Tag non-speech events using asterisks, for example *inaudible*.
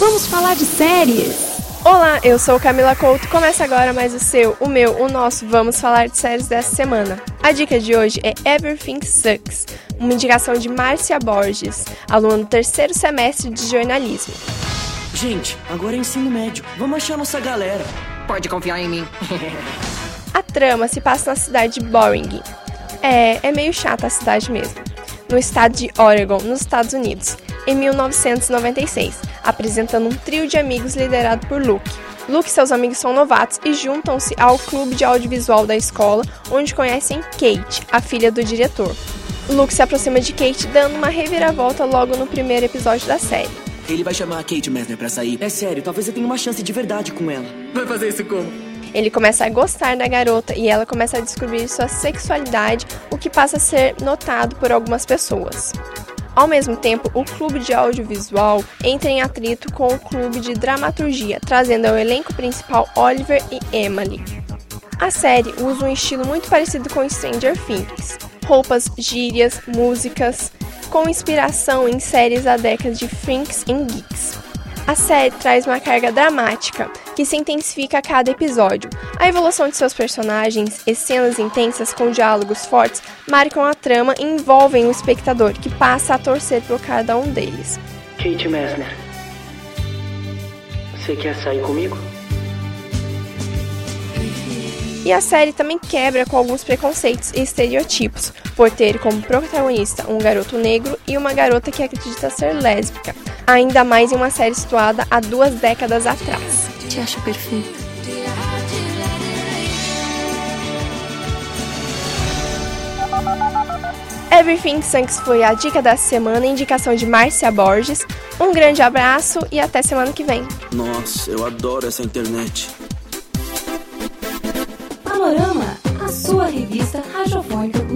Vamos falar de séries! Olá, eu sou Camila Couto. Começa agora mais o seu, o meu, o nosso Vamos Falar de Séries dessa semana. A dica de hoje é Everything Sucks, uma indicação de Márcia Borges, aluna do terceiro semestre de jornalismo. Gente, agora é ensino médio. Vamos achar nossa galera. Pode confiar em mim. *laughs* a trama se passa na cidade de Boring. É, é meio chata a cidade mesmo. No estado de Oregon, nos Estados Unidos, em 1996, apresentando um trio de amigos liderado por Luke. Luke e seus amigos são novatos e juntam-se ao clube de audiovisual da escola, onde conhecem Kate, a filha do diretor. Luke se aproxima de Kate, dando uma reviravolta logo no primeiro episódio da série. Ele vai chamar a Kate Messner pra sair. É sério, talvez eu tenha uma chance de verdade com ela. Vai fazer isso como? Ele começa a gostar da garota e ela começa a descobrir sua sexualidade, o que passa a ser notado por algumas pessoas. Ao mesmo tempo, o clube de audiovisual entra em atrito com o clube de dramaturgia, trazendo ao elenco principal Oliver e Emily. A série usa um estilo muito parecido com Stranger Things. Roupas, gírias, músicas, com inspiração em séries da década de Freaks and Geeks. A série traz uma carga dramática, que se intensifica a cada episódio. A evolução de seus personagens e cenas intensas com diálogos fortes marcam a trama e envolvem o espectador, que passa a torcer por cada um deles. Kate Messner, você quer sair comigo? E a série também quebra com alguns preconceitos e estereotipos, por ter como protagonista um garoto negro e uma garota que acredita ser lésbica, ainda mais em uma série situada há duas décadas atrás. Te acho perfeita. Everything Sunks foi a dica da semana, indicação de Márcia Borges. Um grande abraço e até semana que vem. Nossa, eu adoro essa internet. Panorama, a sua revista radiofônica.